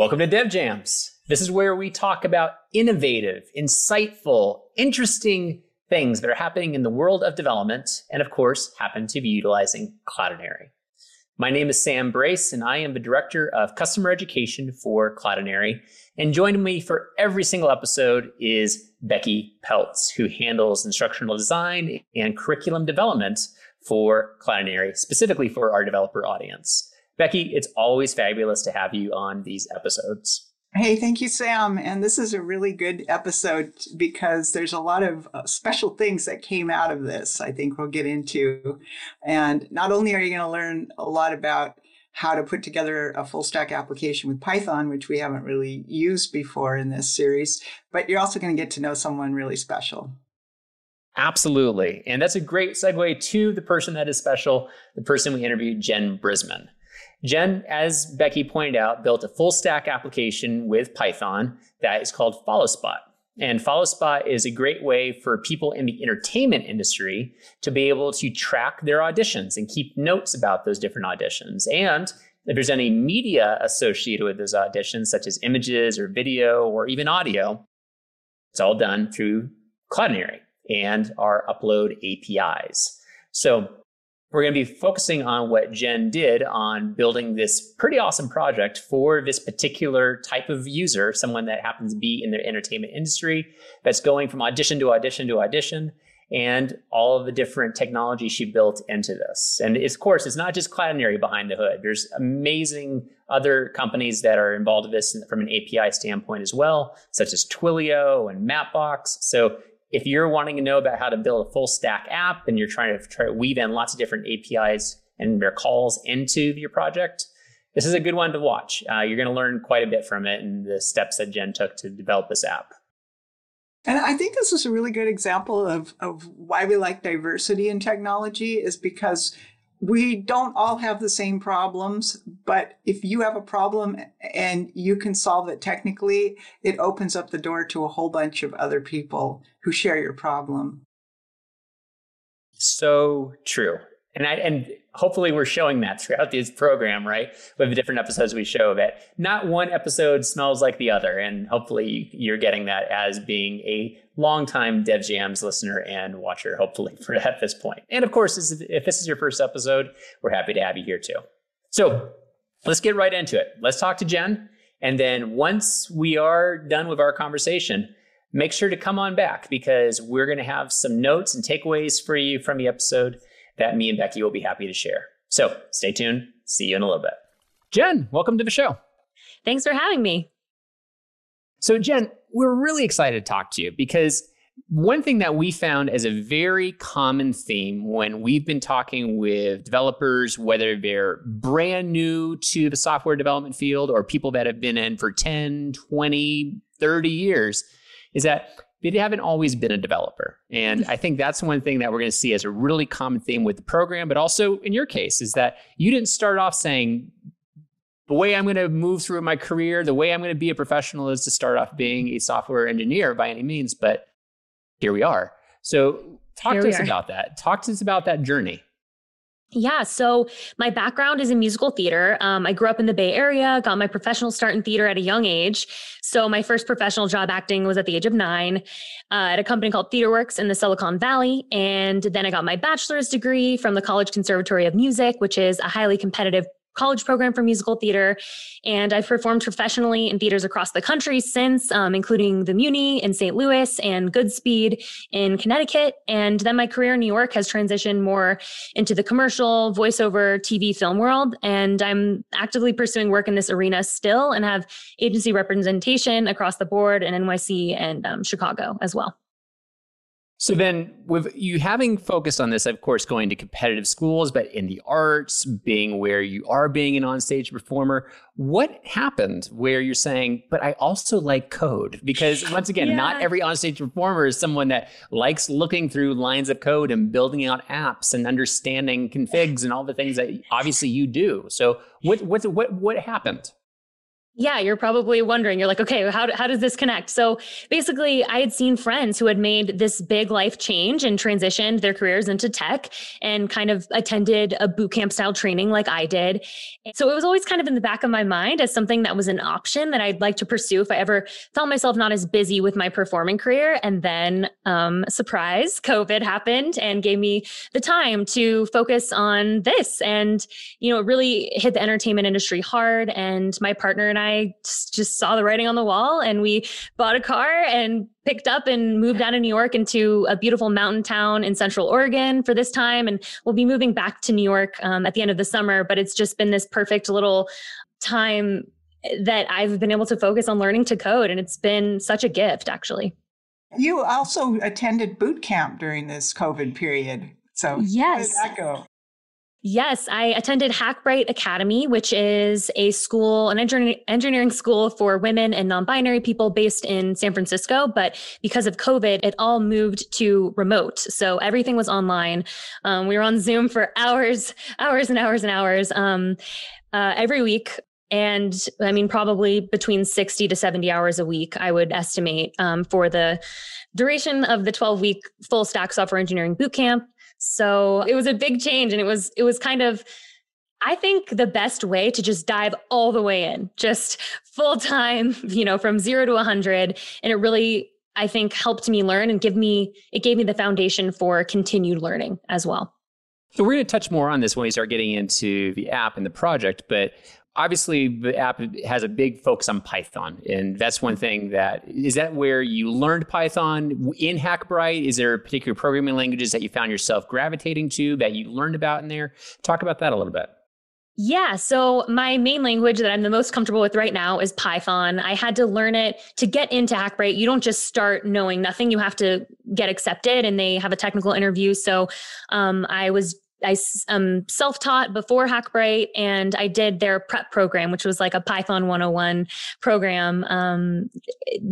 Welcome to Dev Jams. This is where we talk about innovative, insightful, interesting things that are happening in the world of development and, of course, happen to be utilizing Cloudinary. My name is Sam Brace, and I am the Director of Customer Education for Cloudinary. And joining me for every single episode is Becky Peltz, who handles instructional design and curriculum development for Cloudinary, specifically for our developer audience. Becky, it's always fabulous to have you on these episodes. Hey, thank you, Sam. And this is a really good episode because there's a lot of uh, special things that came out of this, I think we'll get into. And not only are you going to learn a lot about how to put together a full stack application with Python, which we haven't really used before in this series, but you're also going to get to know someone really special. Absolutely. And that's a great segue to the person that is special, the person we interviewed, Jen Brissman. Jen, as Becky pointed out, built a full stack application with Python that is called FollowSpot. And FollowSpot is a great way for people in the entertainment industry to be able to track their auditions and keep notes about those different auditions. And if there's any media associated with those auditions, such as images or video or even audio, it's all done through Cloudinary and our upload APIs. So we're going to be focusing on what Jen did on building this pretty awesome project for this particular type of user, someone that happens to be in the entertainment industry that's going from audition to audition to audition and all of the different technology she built into this. And of course, it's not just Cloudinary behind the hood. There's amazing other companies that are involved in this from an API standpoint as well, such as Twilio and Mapbox. So if you're wanting to know about how to build a full stack app and you're trying to try to weave in lots of different APIs and their calls into your project, this is a good one to watch. Uh, you're going to learn quite a bit from it and the steps that Jen took to develop this app. And I think this is a really good example of, of why we like diversity in technology is because we don't all have the same problems, but if you have a problem and you can solve it technically, it opens up the door to a whole bunch of other people who share your problem. So true. And I, and hopefully we're showing that throughout this program, right? With the different episodes we show that not one episode smells like the other. And hopefully you're getting that as being a longtime Dev Jams listener and watcher, hopefully for at this point. And of course, if this is your first episode, we're happy to have you here too. So let's get right into it. Let's talk to Jen. And then once we are done with our conversation, make sure to come on back because we're going to have some notes and takeaways for you from the episode that me and Becky will be happy to share. So stay tuned. See you in a little bit. Jen, welcome to the show. Thanks for having me. So, Jen, we're really excited to talk to you because one thing that we found as a very common theme when we've been talking with developers, whether they're brand new to the software development field or people that have been in for 10, 20, 30 years, is that they haven't always been a developer. And I think that's one thing that we're going to see as a really common theme with the program, but also in your case, is that you didn't start off saying, the way I'm going to move through my career, the way I'm going to be a professional is to start off being a software engineer by any means. But here we are. So, talk here to us are. about that. Talk to us about that journey. Yeah, so my background is in musical theater. Um, I grew up in the Bay Area, got my professional start in theater at a young age. So my first professional job acting was at the age of nine uh, at a company called TheatreWorks in the Silicon Valley. And then I got my bachelor's degree from the College Conservatory of Music, which is a highly competitive college program for musical theater. And I've performed professionally in theaters across the country since, um, including the Muny in St. Louis and Goodspeed in Connecticut. And then my career in New York has transitioned more into the commercial, voiceover, TV, film world. And I'm actively pursuing work in this arena still and have agency representation across the board in NYC and um, Chicago as well. So then, with you having focused on this, of course, going to competitive schools, but in the arts, being where you are being an onstage performer, what happened where you're saying, but I also like code? Because once again, yeah. not every onstage performer is someone that likes looking through lines of code and building out apps and understanding configs and all the things that obviously you do. So what what what what happened? Yeah, you're probably wondering. You're like, okay, how, how does this connect? So basically, I had seen friends who had made this big life change and transitioned their careers into tech and kind of attended a boot camp style training like I did. So it was always kind of in the back of my mind as something that was an option that I'd like to pursue if I ever found myself not as busy with my performing career. And then, um, surprise, COVID happened and gave me the time to focus on this. And, you know, it really hit the entertainment industry hard. And my partner and I just saw the writing on the wall and we bought a car and picked up and moved down to New York into a beautiful mountain town in Central Oregon for this time. And we'll be moving back to New York um, at the end of the summer. But it's just been this perfect little time that I've been able to focus on learning to code. And it's been such a gift, actually. You also attended boot camp during this COVID period. So, yes. how did that go? Yes, I attended Hackbright Academy, which is a school, an engineering school for women and non binary people based in San Francisco. But because of COVID, it all moved to remote. So everything was online. Um, we were on Zoom for hours, hours and hours and hours um, uh, every week. And I mean, probably between 60 to 70 hours a week, I would estimate um, for the duration of the 12 week full stack software engineering bootcamp. So it was a big change and it was it was kind of I think the best way to just dive all the way in, just full time, you know, from 0 to 100 and it really I think helped me learn and give me it gave me the foundation for continued learning as well. So we're going to touch more on this when we start getting into the app and the project, but obviously the app has a big focus on python and that's one thing that is that where you learned python in hackbright is there particular programming languages that you found yourself gravitating to that you learned about in there talk about that a little bit yeah, so my main language that I'm the most comfortable with right now is Python. I had to learn it to get into Hackbright. You don't just start knowing nothing, you have to get accepted, and they have a technical interview. So um, I was I um, self-taught before Hackbright, and I did their prep program, which was like a Python 101 program, um,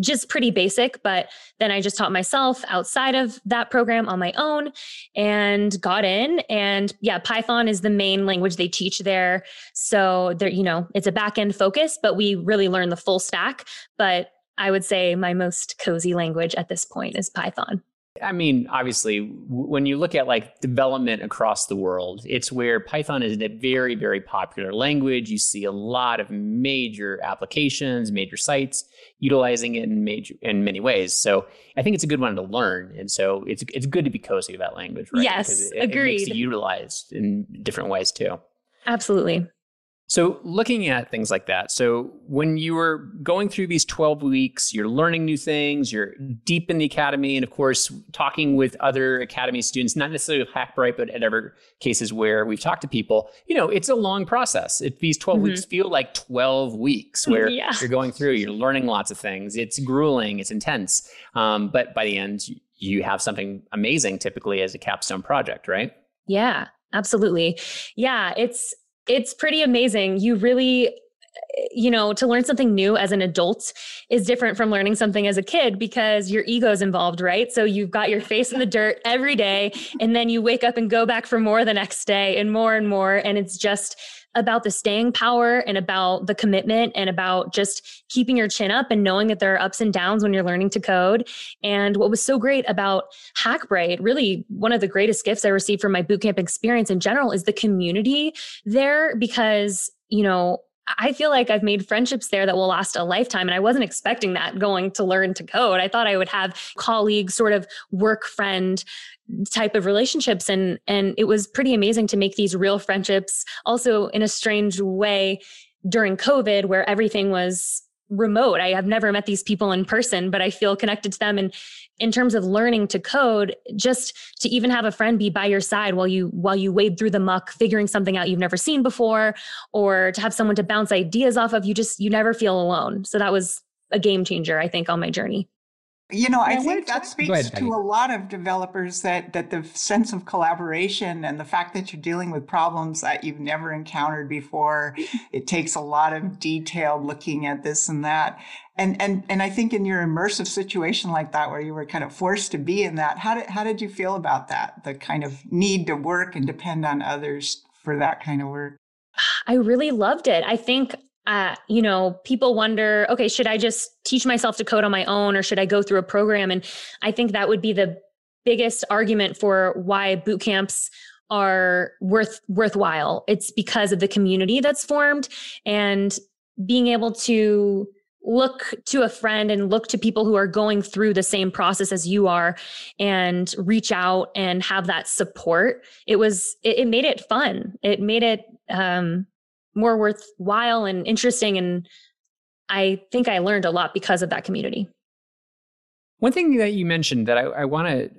just pretty basic. But then I just taught myself outside of that program on my own, and got in. And yeah, Python is the main language they teach there. So there, you know, it's a back-end focus, but we really learn the full stack. But I would say my most cozy language at this point is Python. I mean, obviously, when you look at like development across the world, it's where Python is a very, very popular language. You see a lot of major applications, major sites utilizing it in major in many ways. So I think it's a good one to learn, and so it's it's good to be cozy about language, right? Yes, it, agreed. It makes it utilized in different ways too. Absolutely. So, looking at things like that, so when you were going through these 12 weeks, you're learning new things, you're deep in the academy, and of course, talking with other academy students, not necessarily with Hackbright, but at other cases where we've talked to people, you know, it's a long process. If these 12 mm-hmm. weeks feel like 12 weeks where yeah. you're going through, you're learning lots of things. It's grueling, it's intense. Um, but by the end, you have something amazing typically as a capstone project, right? Yeah, absolutely. Yeah, it's it's pretty amazing. You really you know, to learn something new as an adult is different from learning something as a kid because your ego is involved, right? So you've got your face in the dirt every day, and then you wake up and go back for more the next day and more and more. And it's just about the staying power and about the commitment and about just keeping your chin up and knowing that there are ups and downs when you're learning to code. And what was so great about Hackbright, really one of the greatest gifts I received from my bootcamp experience in general, is the community there because, you know, I feel like I've made friendships there that will last a lifetime. And I wasn't expecting that going to learn to code. I thought I would have colleagues, sort of work friend type of relationships. And, and it was pretty amazing to make these real friendships also in a strange way during COVID where everything was remote. I have never met these people in person, but I feel connected to them. And in terms of learning to code, just to even have a friend be by your side while you while you wade through the muck, figuring something out you've never seen before, or to have someone to bounce ideas off of, you just you never feel alone. So that was a game changer, I think, on my journey. You know, I think that speaks ahead, to a lot of developers that that the sense of collaboration and the fact that you're dealing with problems that you've never encountered before. It takes a lot of detailed looking at this and that. And and and I think in your immersive situation like that, where you were kind of forced to be in that, how did how did you feel about that? The kind of need to work and depend on others for that kind of work. I really loved it. I think uh, you know, people wonder, okay, should I just teach myself to code on my own or should I go through a program? And I think that would be the biggest argument for why boot camps are worth worthwhile. It's because of the community that's formed and being able to look to a friend and look to people who are going through the same process as you are and reach out and have that support it was it, it made it fun it made it um more worthwhile and interesting. And I think I learned a lot because of that community. One thing that you mentioned that I, I want to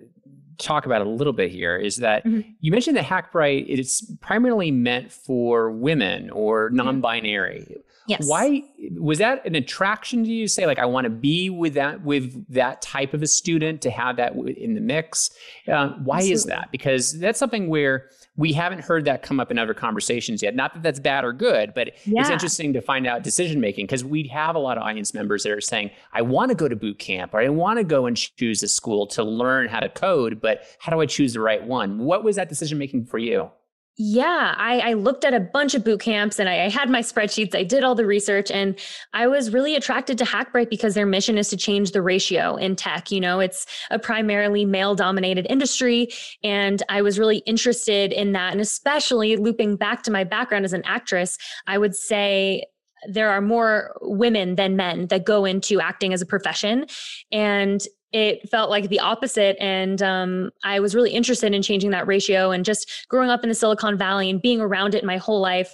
talk about a little bit here is that mm-hmm. you mentioned that Hackbright it's primarily meant for women or non-binary. Yes. Why was that an attraction to you? Say like I want to be with that with that type of a student to have that in the mix. Uh, why Absolutely. is that? Because that's something where we haven't heard that come up in other conversations yet. Not that that's bad or good, but yeah. it's interesting to find out decision making because we have a lot of audience members that are saying, I want to go to boot camp or I want to go and choose a school to learn how to code, but how do I choose the right one? What was that decision making for you? Yeah, I, I, looked at a bunch of boot camps and I, I, had my spreadsheets. I did all the research and I was really attracted to Hackbright because their mission is to change the ratio in tech. You know, it's a primarily male dominated industry. And I was really interested in that. And especially looping back to my background as an actress, I would say there are more women than men that go into acting as a profession. And it felt like the opposite. And um, I was really interested in changing that ratio. And just growing up in the Silicon Valley and being around it my whole life,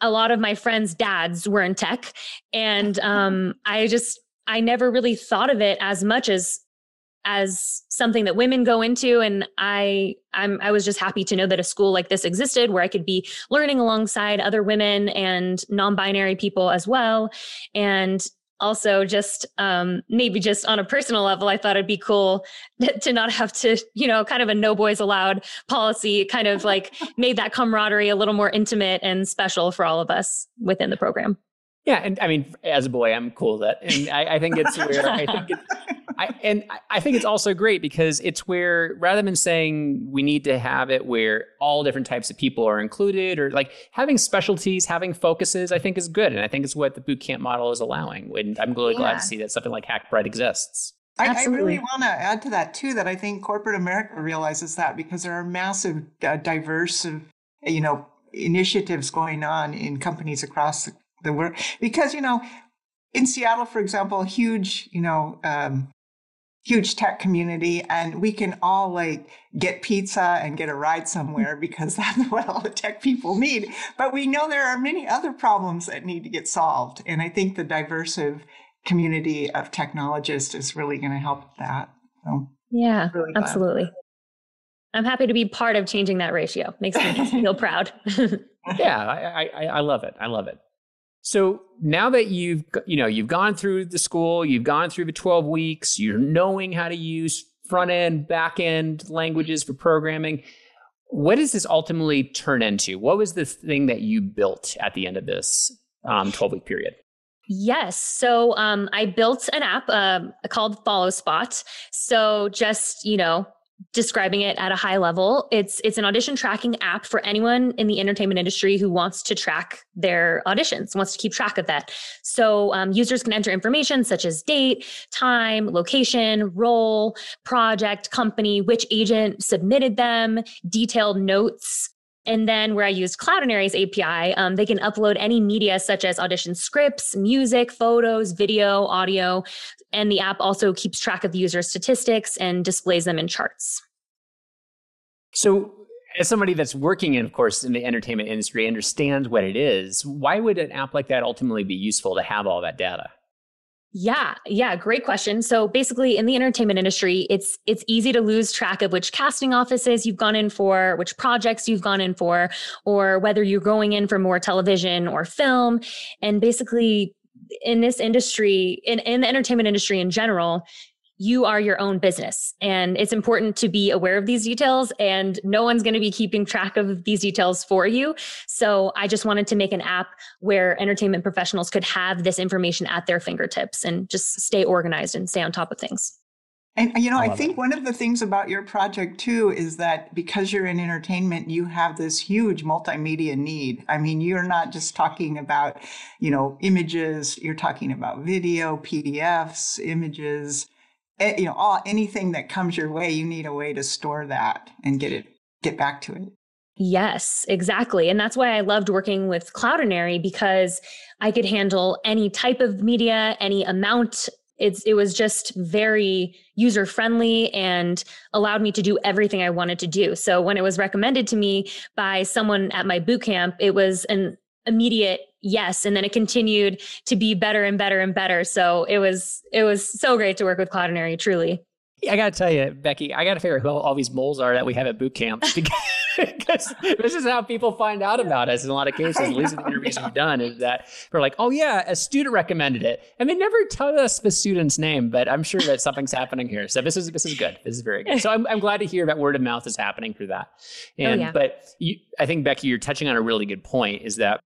a lot of my friends' dads were in tech. And um, I just, I never really thought of it as much as as something that women go into and i i'm i was just happy to know that a school like this existed where i could be learning alongside other women and non-binary people as well and also just um, maybe just on a personal level i thought it'd be cool to not have to you know kind of a no boys allowed policy kind of like made that camaraderie a little more intimate and special for all of us within the program. Yeah, and I mean, as a boy, I'm cool with that, and I, I think it's where I think it, I and I think it's also great because it's where rather than saying we need to have it where all different types of people are included, or like having specialties, having focuses, I think is good, and I think it's what the boot camp model is allowing. And I'm really yeah. glad to see that something like Hackbright exists. I, I, really want to add to that too. That I think corporate America realizes that because there are massive, uh, diverse, you know, initiatives going on in companies across the the work because you know in Seattle, for example, huge you know um, huge tech community, and we can all like get pizza and get a ride somewhere because that's what all the tech people need. But we know there are many other problems that need to get solved, and I think the diverse community of technologists is really going to help that. So, yeah, really absolutely. I'm happy to be part of changing that ratio. Makes me feel proud. yeah, I, I, I love it. I love it. So now that you've you know you've gone through the school, you've gone through the 12 weeks, you're knowing how to use front end, back end languages for programming. What does this ultimately turn into? What was the thing that you built at the end of this um, 12 week period? Yes. So um, I built an app uh, called Follow Spot. So just, you know, describing it at a high level. It's it's an audition tracking app for anyone in the entertainment industry who wants to track their auditions wants to keep track of that. So um, users can enter information such as date time location role project company which agent submitted them detailed notes and then where I used Cloudinary's API, um, they can upload any media such as audition scripts, music, photos, video, audio. And the app also keeps track of the user statistics and displays them in charts. So, as somebody that's working in, of course, in the entertainment industry, understands what it is, why would an app like that ultimately be useful to have all that data? Yeah, yeah, great question. So basically in the entertainment industry, it's it's easy to lose track of which casting offices you've gone in for, which projects you've gone in for, or whether you're going in for more television or film. And basically in this industry, in, in the entertainment industry in general, you are your own business. And it's important to be aware of these details and no one's going to be keeping track of these details for you. So i just wanted to make an app where entertainment professionals could have this information at their fingertips and just stay organized and stay on top of things. And you know, I, I think it. one of the things about your project too is that because you're in entertainment, you have this huge multimedia need. I mean, you're not just talking about, you know, images, you're talking about video, PDFs, images, you know, all anything that comes your way, you need a way to store that and get it get back to it. Yes, exactly. And that's why I loved working with Cloudinary because I could handle any type of media, any amount it's it was just very user friendly and allowed me to do everything I wanted to do. So when it was recommended to me by someone at my boot camp, it was an immediate yes and then it continued to be better and better and better. So it was it was so great to work with Cloudinary truly. I got to tell you, Becky, I got to figure out who all these moles are that we have at boot camp because this is how people find out about us in a lot of cases, at least in the interviews we've done, is that we're like, oh, yeah, a student recommended it. And they never tell us the student's name, but I'm sure that something's happening here. So this is this is good. This is very good. So I'm, I'm glad to hear that word of mouth is happening through that. Oh, and, oh, yeah. But you, I think, Becky, you're touching on a really good point is that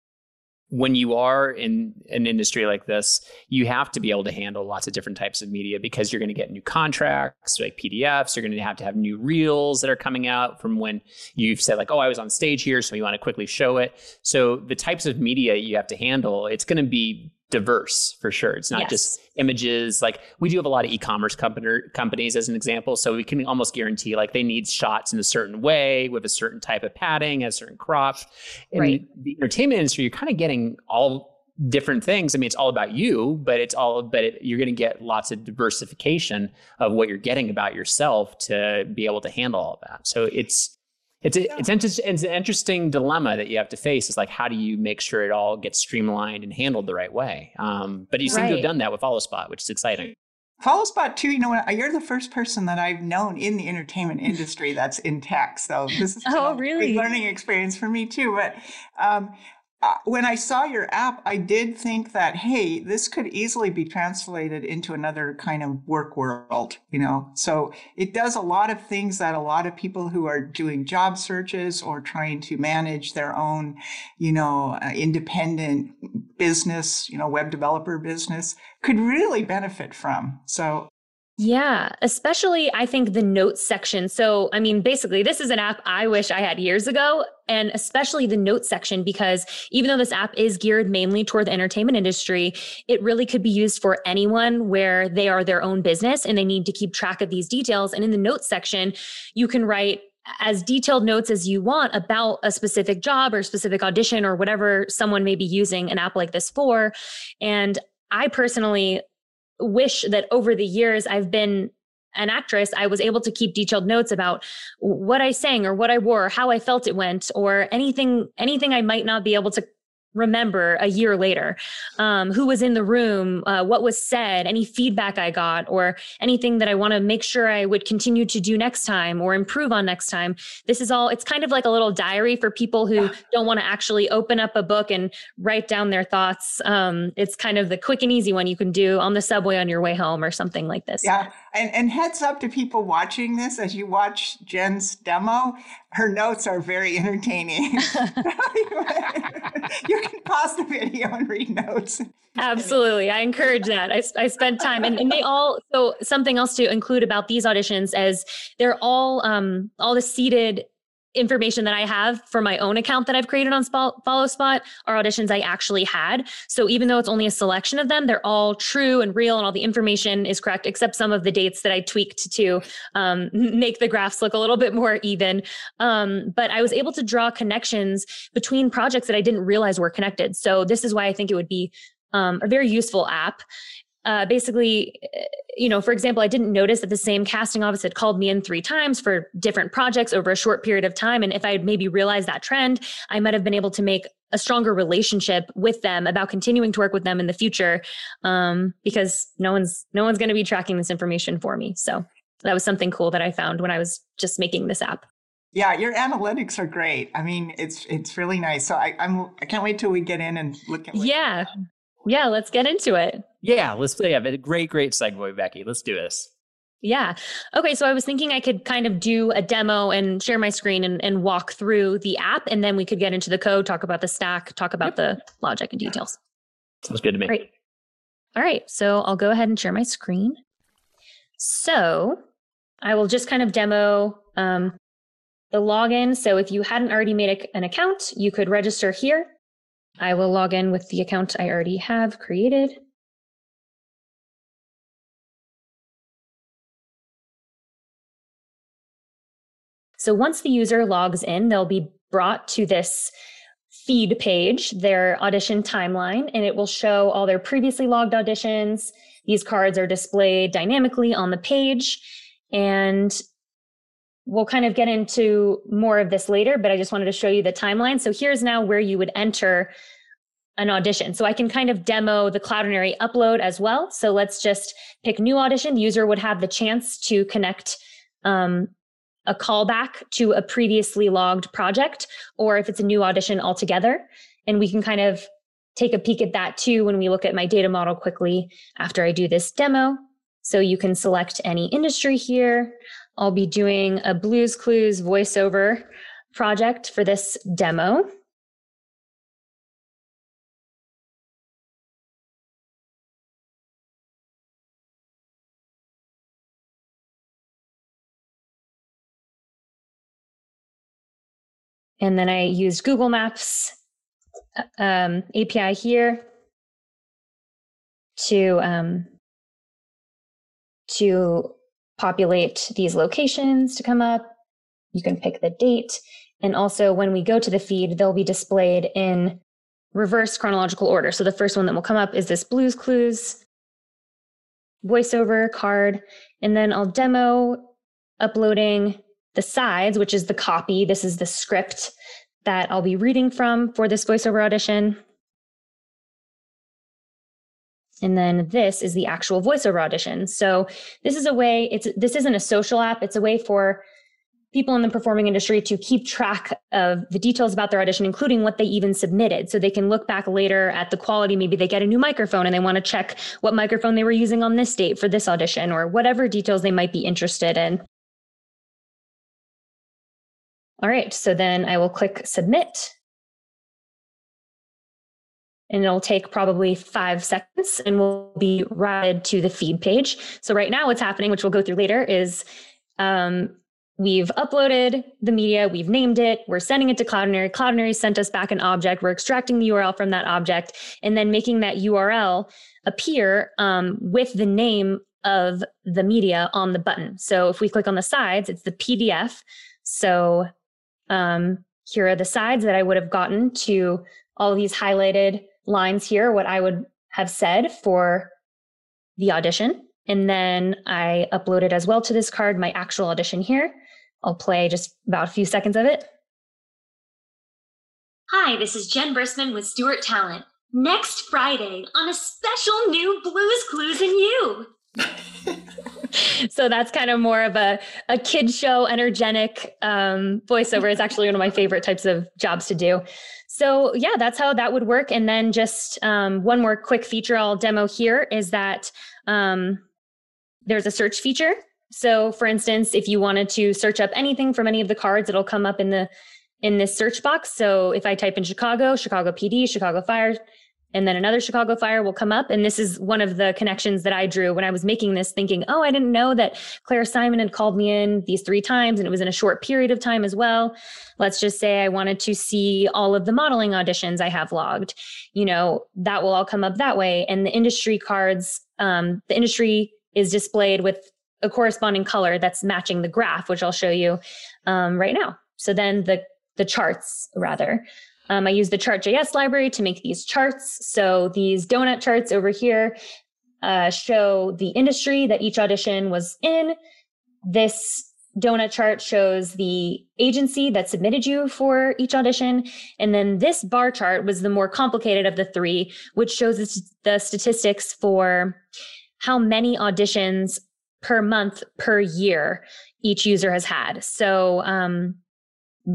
when you are in an industry like this, you have to be able to handle lots of different types of media because you're going to get new contracts, like PDFs. You're going to have to have new reels that are coming out from when you've said, like, oh, I was on stage here, so you want to quickly show it. So the types of media you have to handle, it's going to be diverse for sure. It's not yes. just images. Like we do have a lot of e-commerce company, companies as an example, so we can almost guarantee like they need shots in a certain way with a certain type of padding, a certain crop. In right. the entertainment industry, you're kind of getting all different things. I mean, it's all about you, but it's all but it, you're going to get lots of diversification of what you're getting about yourself to be able to handle all that. So it's it's a, yeah. it's, inter- it's an interesting dilemma that you have to face. Is like how do you make sure it all gets streamlined and handled the right way? Um, but you seem right. to have done that with FollowSpot, which is exciting. FollowSpot too. You know, what? you're the first person that I've known in the entertainment industry that's in tech. So this is oh, really? learning experience for me too. But um, when I saw your app, I did think that, hey, this could easily be translated into another kind of work world, you know? So it does a lot of things that a lot of people who are doing job searches or trying to manage their own, you know, uh, independent business, you know, web developer business could really benefit from. So yeah, especially I think the notes section. So, I mean, basically, this is an app I wish I had years ago, and especially the notes section, because even though this app is geared mainly toward the entertainment industry, it really could be used for anyone where they are their own business and they need to keep track of these details. And in the notes section, you can write as detailed notes as you want about a specific job or specific audition or whatever someone may be using an app like this for. And I personally wish that over the years I've been an actress, I was able to keep detailed notes about what I sang or what I wore, or how I felt it went, or anything anything I might not be able to remember a year later um, who was in the room uh, what was said any feedback i got or anything that i want to make sure i would continue to do next time or improve on next time. This is all it's kind of like a little diary for people who yeah. don't want to actually open up a book and write down their thoughts. Um, it's kind of the quick and easy one you can do on the subway on your way home or something like this. Yeah and, and heads up to people watching this as you watch jen's demo her notes are very entertaining. you can pause the video and read notes. Absolutely. I encourage that. I, I spent time and, and they all, so something else to include about these auditions as they're all, um, all the seated information that I have for my own account that I've created on Follow Spot are auditions I actually had. So even though it's only a selection of them, they're all true and real, and all the information is correct, except some of the dates that I tweaked to um, make the graphs look a little bit more even. Um, but I was able to draw connections between projects that I didn't realize were connected. So this is why I think it would be um, a very useful app uh, basically, uh, you know, for example, I didn't notice that the same casting office had called me in three times for different projects over a short period of time. And if I had maybe realized that trend, I might have been able to make a stronger relationship with them about continuing to work with them in the future, um, because no one's no one's going to be tracking this information for me. So that was something cool that I found when I was just making this app. Yeah, your analytics are great. I mean, it's it's really nice. So I, I'm I can't wait till we get in and look at. yeah, yeah, let's get into it. Yeah, let's yeah, a great, great segue, Becky. Let's do this. Yeah. Okay. So I was thinking I could kind of do a demo and share my screen and, and walk through the app, and then we could get into the code, talk about the stack, talk about yep. the logic and details. Sounds good to me. Great. All right. So I'll go ahead and share my screen. So I will just kind of demo um, the login. So if you hadn't already made a, an account, you could register here. I will log in with the account I already have created. So once the user logs in, they'll be brought to this feed page, their audition timeline, and it will show all their previously logged auditions. These cards are displayed dynamically on the page. And we'll kind of get into more of this later, but I just wanted to show you the timeline. So here's now where you would enter an audition. So I can kind of demo the Cloudinary upload as well. So let's just pick new audition. The user would have the chance to connect um, a callback to a previously logged project, or if it's a new audition altogether. And we can kind of take a peek at that too when we look at my data model quickly after I do this demo. So you can select any industry here. I'll be doing a Blue's Clues voiceover project for this demo. And then I used Google Maps um, API here to um, to populate these locations to come up. You can pick the date. And also, when we go to the feed, they'll be displayed in reverse chronological order. So the first one that will come up is this Blue's Clues voiceover card. And then I'll demo uploading the sides, which is the copy. This is the script that I'll be reading from for this voiceover audition. And then this is the actual voiceover audition. So this is a way, it's this isn't a social app, it's a way for people in the performing industry to keep track of the details about their audition, including what they even submitted. So they can look back later at the quality. Maybe they get a new microphone and they want to check what microphone they were using on this date for this audition or whatever details they might be interested in. All right, so then I will click submit and it'll take probably five seconds and we'll be routed to the feed page. So right now what's happening, which we'll go through later, is um, we've uploaded the media, we've named it, we're sending it to Cloudinary. Cloudinary sent us back an object, we're extracting the URL from that object and then making that URL appear um, with the name of the media on the button. So if we click on the sides, it's the PDF. So um, here are the sides that I would have gotten to all these highlighted lines here, what I would have said for the audition. And then I uploaded as well to this card my actual audition here. I'll play just about a few seconds of it. Hi, this is Jen Brissman with Stewart Talent. Next Friday on a special new Blue's Clues and You. so that's kind of more of a, a kid show, energetic um, voiceover. It's actually one of my favorite types of jobs to do. So yeah, that's how that would work. And then just um, one more quick feature I'll demo here is that um, there's a search feature. So for instance, if you wanted to search up anything from any of the cards, it'll come up in the in this search box. So if I type in Chicago, Chicago PD, Chicago Fire, and then another Chicago fire will come up. And this is one of the connections that I drew when I was making this, thinking, oh, I didn't know that Claire Simon had called me in these three times and it was in a short period of time as well. Let's just say I wanted to see all of the modeling auditions I have logged. You know, that will all come up that way. And the industry cards, um, the industry is displayed with a corresponding color that's matching the graph, which I'll show you um, right now. So then the the charts rather um, I use the chart.js library to make these charts. So these donut charts over here uh, show the industry that each audition was in. This donut chart shows the agency that submitted you for each audition. And then this bar chart was the more complicated of the three, which shows the statistics for how many auditions per month per year each user has had. So um,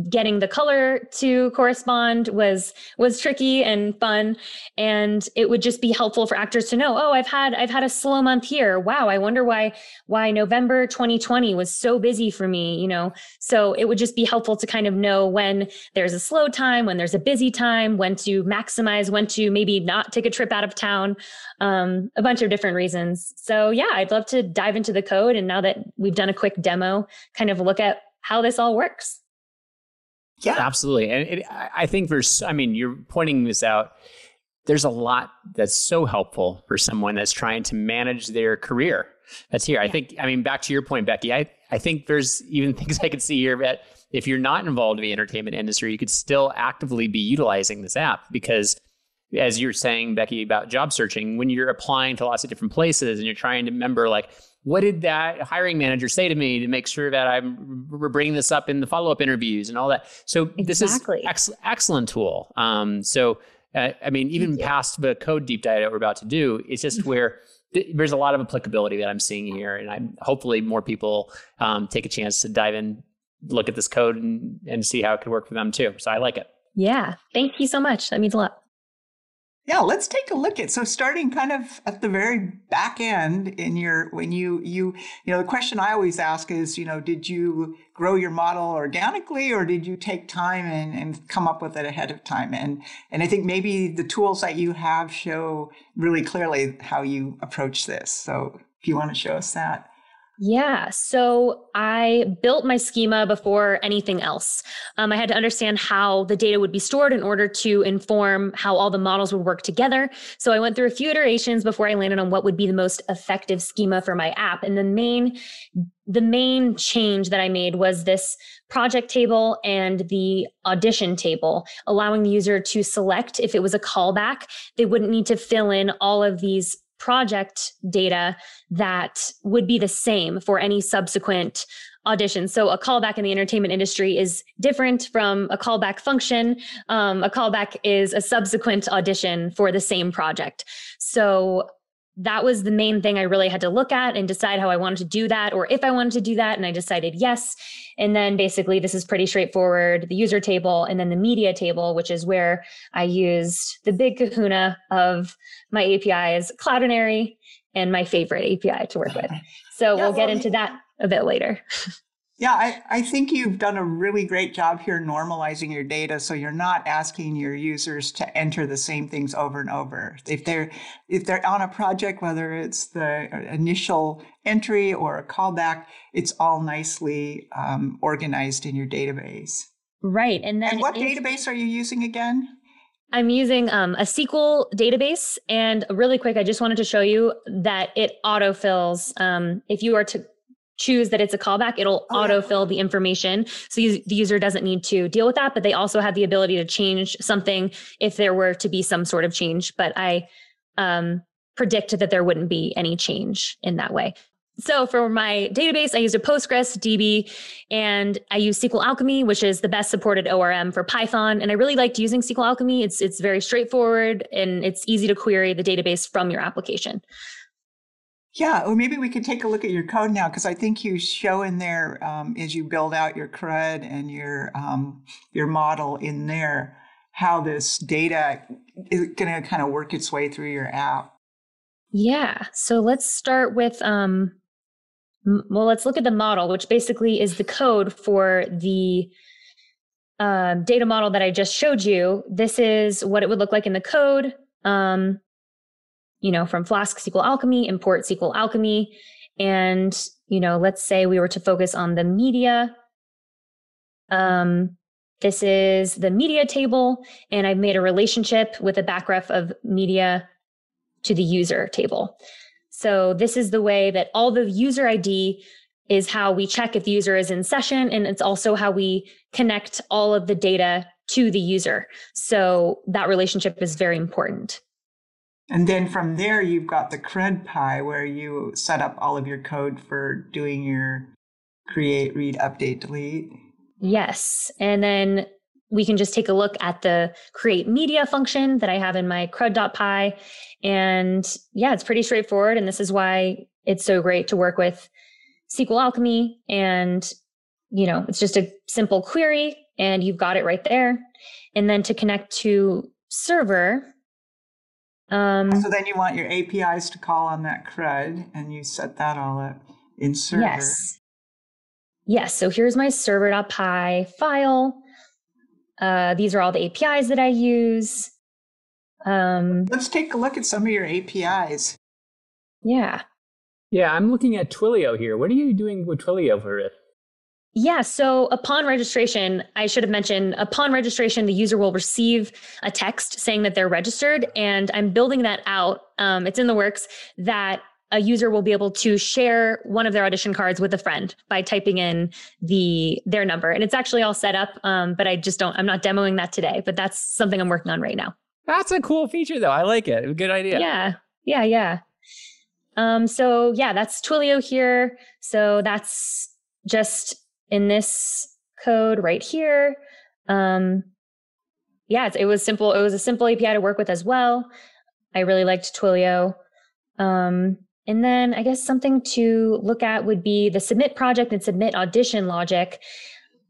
getting the color to correspond was was tricky and fun. And it would just be helpful for actors to know oh i've had i've had a slow month here. Wow i wonder why why november 2020 was so busy for me you know? So it would just be helpful to kind of know when there's a slow time when there's a busy time when to maximize when to maybe not take a trip out of town um, a bunch of different reasons. So yeah i'd love to dive into the code and now that we've done a quick demo kind of look at how this all works yeah, absolutely. And it, I think there's, I mean, you're pointing this out. There's a lot that's so helpful for someone that's trying to manage their career. That's here. I think, I mean, back to your point, Becky, I, I think there's even things I could see here that if you're not involved in the entertainment industry, you could still actively be utilizing this app because as you're saying, Becky, about job searching, when you're applying to lots of different places and you're trying to remember, like, what did that hiring manager say to me to make sure that I'm we're bringing this up in the follow up interviews and all that. So exactly. this is ex- excellent tool. Um, so uh, I mean, even past the code deep dive that we're about to do, it's just mm-hmm. where th- there's a lot of applicability that I'm seeing here, and I'm hopefully more people um, take a chance to dive in, look at this code, and and see how it could work for them too. So I like it. Yeah, thank you so much. That means a lot. Yeah, let's take a look at so starting kind of at the very back end in your when you you you know the question I always ask is you know did you grow your model organically or did you take time and, and come up with it ahead of time? And and I think maybe the tools that you have show really clearly how you approach this. So if you want to show us that yeah. So I built my schema before anything else. Um, I had to understand how the data would be stored in order to inform how all the models would work together. So I went through a few iterations before I landed on what would be the most effective schema for my app. And the main the main change that I made was this project table and the audition table, allowing the user to select if it was a callback. They wouldn't need to fill in all of these project data that would be the same for any subsequent audition. So a callback in the entertainment industry is different from a callback function. Um, a callback is a subsequent audition for the same project. So that was the main thing I really had to look at and decide how I wanted to do that or if I wanted to do that. And I decided yes. And then basically, this is pretty straightforward the user table and then the media table, which is where I used the big kahuna of my APIs, Cloudinary, and my favorite API to work with. So yeah, we'll get into that a bit later. Yeah, I, I think you've done a really great job here normalizing your data so you're not asking your users to enter the same things over and over. If they're if they're on a project, whether it's the initial entry or a callback, it's all nicely um, organized in your database. Right. And then and what database are you using again? I'm using um, a SQL database. And really quick, I just wanted to show you that it autofills. Um, if you are to choose that it's a callback, it'll oh, autofill the information. So you, the user doesn't need to deal with that, but they also have the ability to change something if there were to be some sort of change. But I um, predict that there wouldn't be any change in that way. So for my database, I used a Postgres DB and I use SQL Alchemy, which is the best supported ORM for Python. And I really liked using SQL Alchemy. It's, it's very straightforward and it's easy to query the database from your application. Yeah, or maybe we could take a look at your code now because I think you show in there um, as you build out your CRUD and your um, your model in there how this data is going to kind of work its way through your app. Yeah, so let's start with um, well, let's look at the model, which basically is the code for the um, data model that I just showed you. This is what it would look like in the code. Um, you know, from Flask SQL Alchemy, import SQL Alchemy. And, you know, let's say we were to focus on the media. Um, this is the media table, and I've made a relationship with a backref of media to the user table. So this is the way that all the user ID is how we check if the user is in session, and it's also how we connect all of the data to the user. So that relationship is very important. And then from there, you've got the CRUD where you set up all of your code for doing your create, read, update, delete. Yes. And then we can just take a look at the create media function that I have in my crud.py. And yeah, it's pretty straightforward. And this is why it's so great to work with SQL Alchemy. And, you know, it's just a simple query and you've got it right there. And then to connect to server, um, so then you want your APIs to call on that CRUD and you set that all up in server. Yes. Yes. So here's my server.py file. Uh, these are all the APIs that I use. Um, Let's take a look at some of your APIs. Yeah. Yeah, I'm looking at Twilio here. What are you doing with Twilio for it? Yeah, so upon registration, I should have mentioned upon registration, the user will receive a text saying that they're registered. And I'm building that out. Um, it's in the works that a user will be able to share one of their audition cards with a friend by typing in the their number. And it's actually all set up, um, but I just don't, I'm not demoing that today, but that's something I'm working on right now. That's a cool feature, though. I like it. Good idea. Yeah, yeah, yeah. Um, so yeah, that's Twilio here. So that's just in this code right here. Um, yeah, it was simple. It was a simple API to work with as well. I really liked Twilio. Um, and then I guess something to look at would be the submit project and submit audition logic.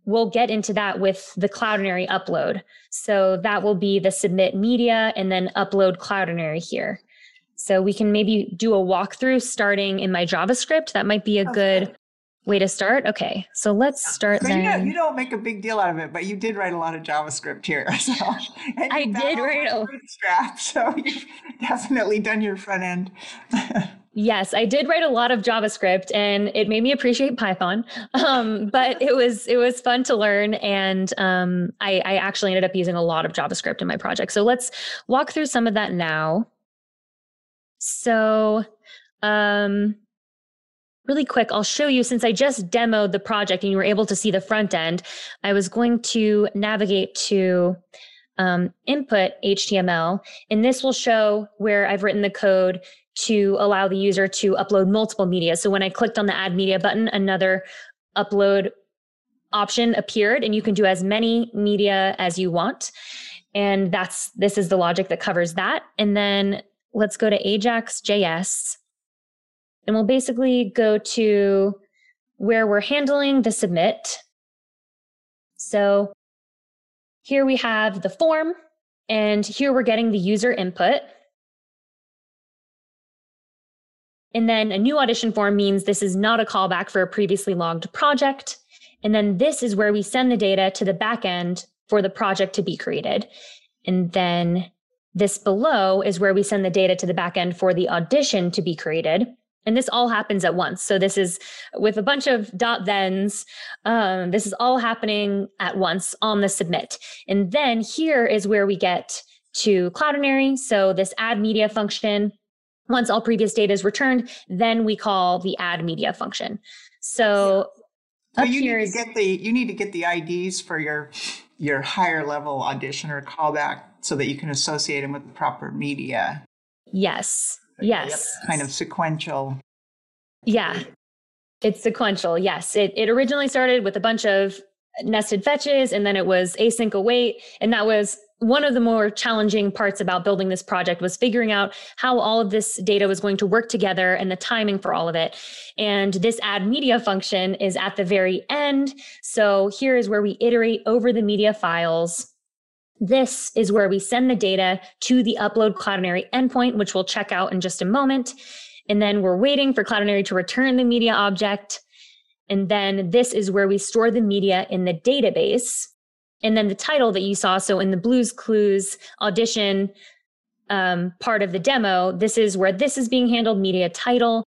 We'll get into that with the Cloudinary upload. So that will be the submit media and then upload Cloudinary here. So we can maybe do a walkthrough starting in my JavaScript. That might be a good way to start. Okay, so let's start So then. you, don't, you don't make a big deal out of it, but you did write a lot of JavaScript here. So, I did write a- Bootstrap, so you've definitely done your front end. Yes, I did write a lot of JavaScript and it made me appreciate Python. Um, but it was it was fun to learn and um, I, I actually ended up using a lot of JavaScript in my project. So let's walk through some of that now. So um, really quick, I'll show you since I just demoed the project and you were able to see the front end, I was going to navigate to um, input HTML, and this will show where I've written the code to allow the user to upload multiple media. So when I clicked on the add media button, another upload option appeared and you can do as many media as you want. And that's this is the logic that covers that. And then let's go to Ajax JS. And we'll basically go to where we're handling the submit. So here we have the form and here we're getting the user input. And then a new audition form means this is not a callback for a previously logged project. And then this is where we send the data to the backend for the project to be created. And then this below is where we send the data to the backend for the audition to be created. And this all happens at once. So this is with a bunch of dot thens. Um, this is all happening at once on the submit. And then here is where we get to Cloudinary. So this add media function once all previous data is returned, then we call the add media function. So, So you need is to get the you need to get the IDs for your your higher level audition or callback so that you can associate them with the proper media. yes, yes, Kind of sequential. yeah. It's sequential. Yes, it it originally started with a bunch of nested fetches, and then it was async await, and that was one of the more challenging parts about building this project was figuring out how all of this data was going to work together and the timing for all of it. And this add media function is at the very end. So here is where we iterate over the media files. This is where we send the data to the upload Cloudinary endpoint, which we'll check out in just a moment. And then we're waiting for Cloudinary to return the media object. And then this is where we store the media in the database. And then the title that you saw, so in the Blue's Clues audition um, part of the demo, this is where this is being handled media title,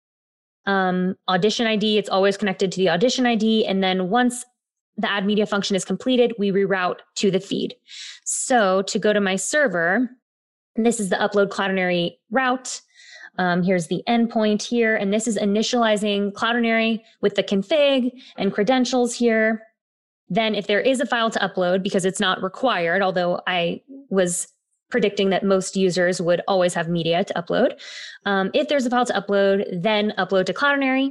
um, audition ID. It's always connected to the audition ID. And then once the add media function is completed, we reroute to the feed. So to go to my server, this is the upload Cloudinary route. Um, here's the endpoint here, and this is initializing Cloudinary with the config and credentials here. Then, if there is a file to upload, because it's not required, although I was predicting that most users would always have media to upload. Um, if there's a file to upload, then upload to Cloudinary,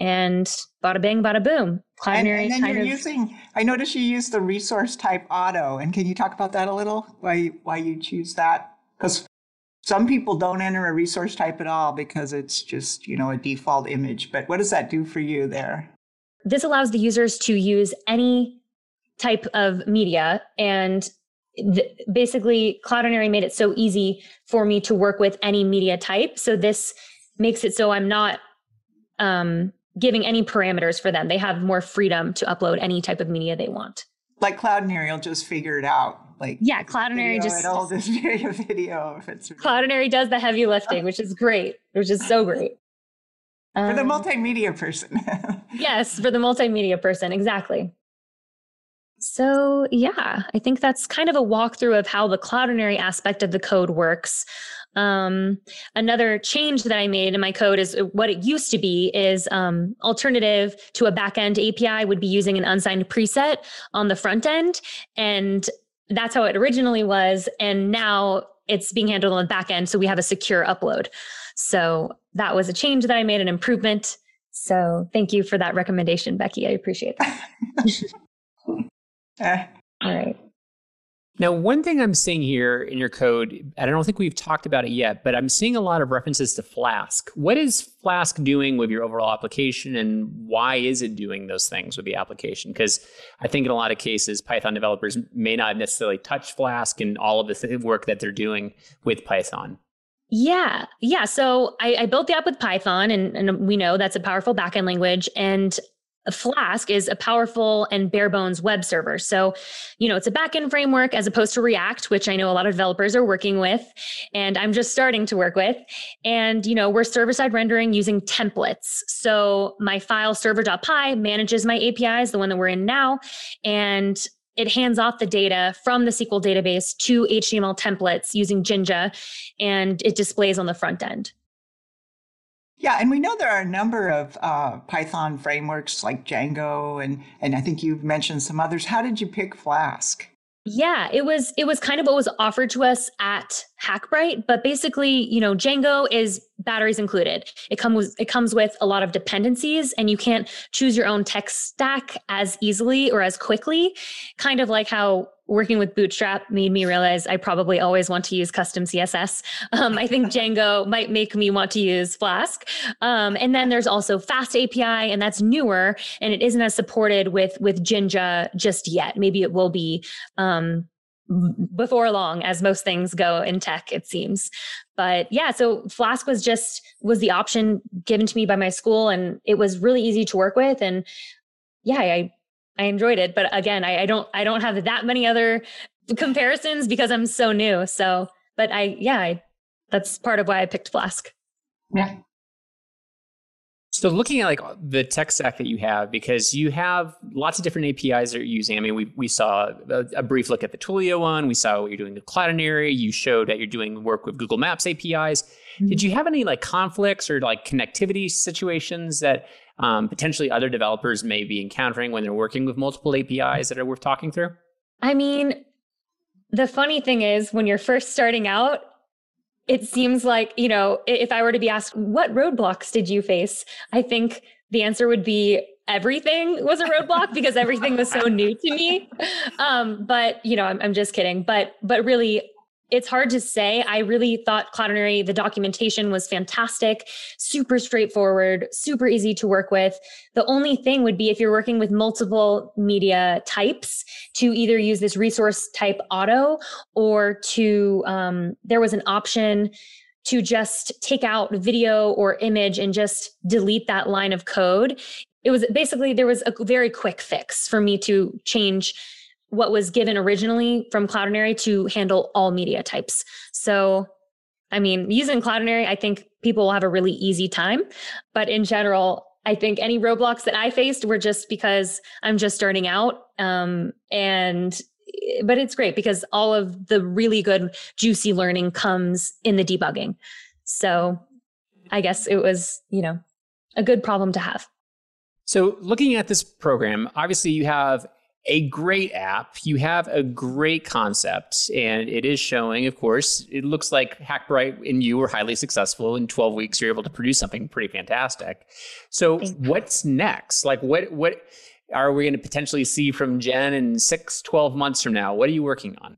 and bada bing, bada boom. And, and then you're of using I noticed you use the resource type auto. And can you talk about that a little? Why why you choose that? Because some people don't enter a resource type at all because it's just, you know, a default image. But what does that do for you there? This allows the users to use any type of media and th- basically cloudinary made it so easy for me to work with any media type so this makes it so i'm not um, giving any parameters for them. They have more freedom to upload any type of media they want. Like cloudinary will just figure it out like yeah cloudinary just all this video video if it's cloudinary does the heavy lifting which is great which is so great. For the Um, multimedia person. Yes for the multimedia person exactly. So yeah i think that's kind of a walkthrough of how the cloudinary aspect of the code works um, another change that i made in my code is uh, what it used to be is um, alternative to a backend api would be using an unsigned preset on the front end and that's how it originally was and now it's being handled on the back end so we have a secure upload so that was a change that i made an improvement so thank you for that recommendation, Becky. I appreciate that. Eh, All right. Now, one thing I'm seeing here in your code, and I don't think we've talked about it yet, but I'm seeing a lot of references to Flask. What is Flask doing with your overall application, and why is it doing those things with the application? Because I think in a lot of cases, Python developers may not necessarily touch Flask and all of the th- work that they're doing with Python. Yeah. Yeah. So I, I built the app with Python, and, and we know that's a powerful backend language. And Flask is a powerful and bare bones web server. So, you know, it's a backend framework as opposed to React, which I know a lot of developers are working with, and I'm just starting to work with. And, you know, we're server side rendering using templates. So my file server.py manages my APIs, the one that we're in now, and it hands off the data from the SQL database to HTML templates using Jinja, and it displays on the front end. Yeah and we know there are a number of uh, python frameworks like django and and i think you've mentioned some others how did you pick flask Yeah, it was it was kind of what was offered to us at Hackbright, but basically, you know, Django is batteries included. It comes it comes with a lot of dependencies and you can't choose your own tech stack as easily or as quickly, kind of like how working with Bootstrap made me realize I probably always want to use custom CSS. Um, I think Django might make me want to use Flask. Um, and then there's also Fast API, and that's newer, and it isn't as supported with with Jinja just yet. Maybe it will be um, before long, as most things go in tech, it seems. But yeah, so Flask was just was the option given to me by my school, and it was really easy to work with. And yeah, I I enjoyed it. But again, I, I don't I don't have that many other comparisons because I'm so new. So, but I yeah, I, that's part of why I picked Flask. yeah So looking at like the tech stack that you have, because you have lots of different APIs that you're using. I mean, we we saw a, a brief look at the Twilio one. We saw what you're doing with Cloudinary. You showed that you're doing work with Google Maps APIs. Did you have any like conflicts or like connectivity situations that um, potentially other developers may be encountering when they're working with multiple APIs that are worth talking through? I mean, the funny thing is when you're first starting out, it seems like, you know, if I were to be asked, what roadblocks did you face? I think the answer would be everything was a roadblock because everything was so new to me. Um, but, you know, I'm, I'm just kidding. But, but really, it's hard to say. I really thought Cloudinary, the documentation was fantastic, super straightforward, super easy to work with. The only thing would be if you're working with multiple media types to either use this resource type auto or to, um, there was an option to just take out video or image and just delete that line of code. It was basically, there was a very quick fix for me to change what was given originally from Cloudinary to handle all media types. So, I mean, using Cloudinary, I think people will have a really easy time. But in general, I think any roadblocks that I faced were just because I'm just starting out. Um, and, but it's great because all of the really good, juicy learning comes in the debugging. So I guess it was, you know, a good problem to have. So, looking at this program, obviously you have a great app, you have a great concept, and it is showing, of course, it looks like Hackbright and you were highly successful. In 12 weeks, you're able to produce something pretty fantastic. So, Thank you. what's next? Like, what, what are we going to potentially see from Jen in six, 12 months from now? What are you working on?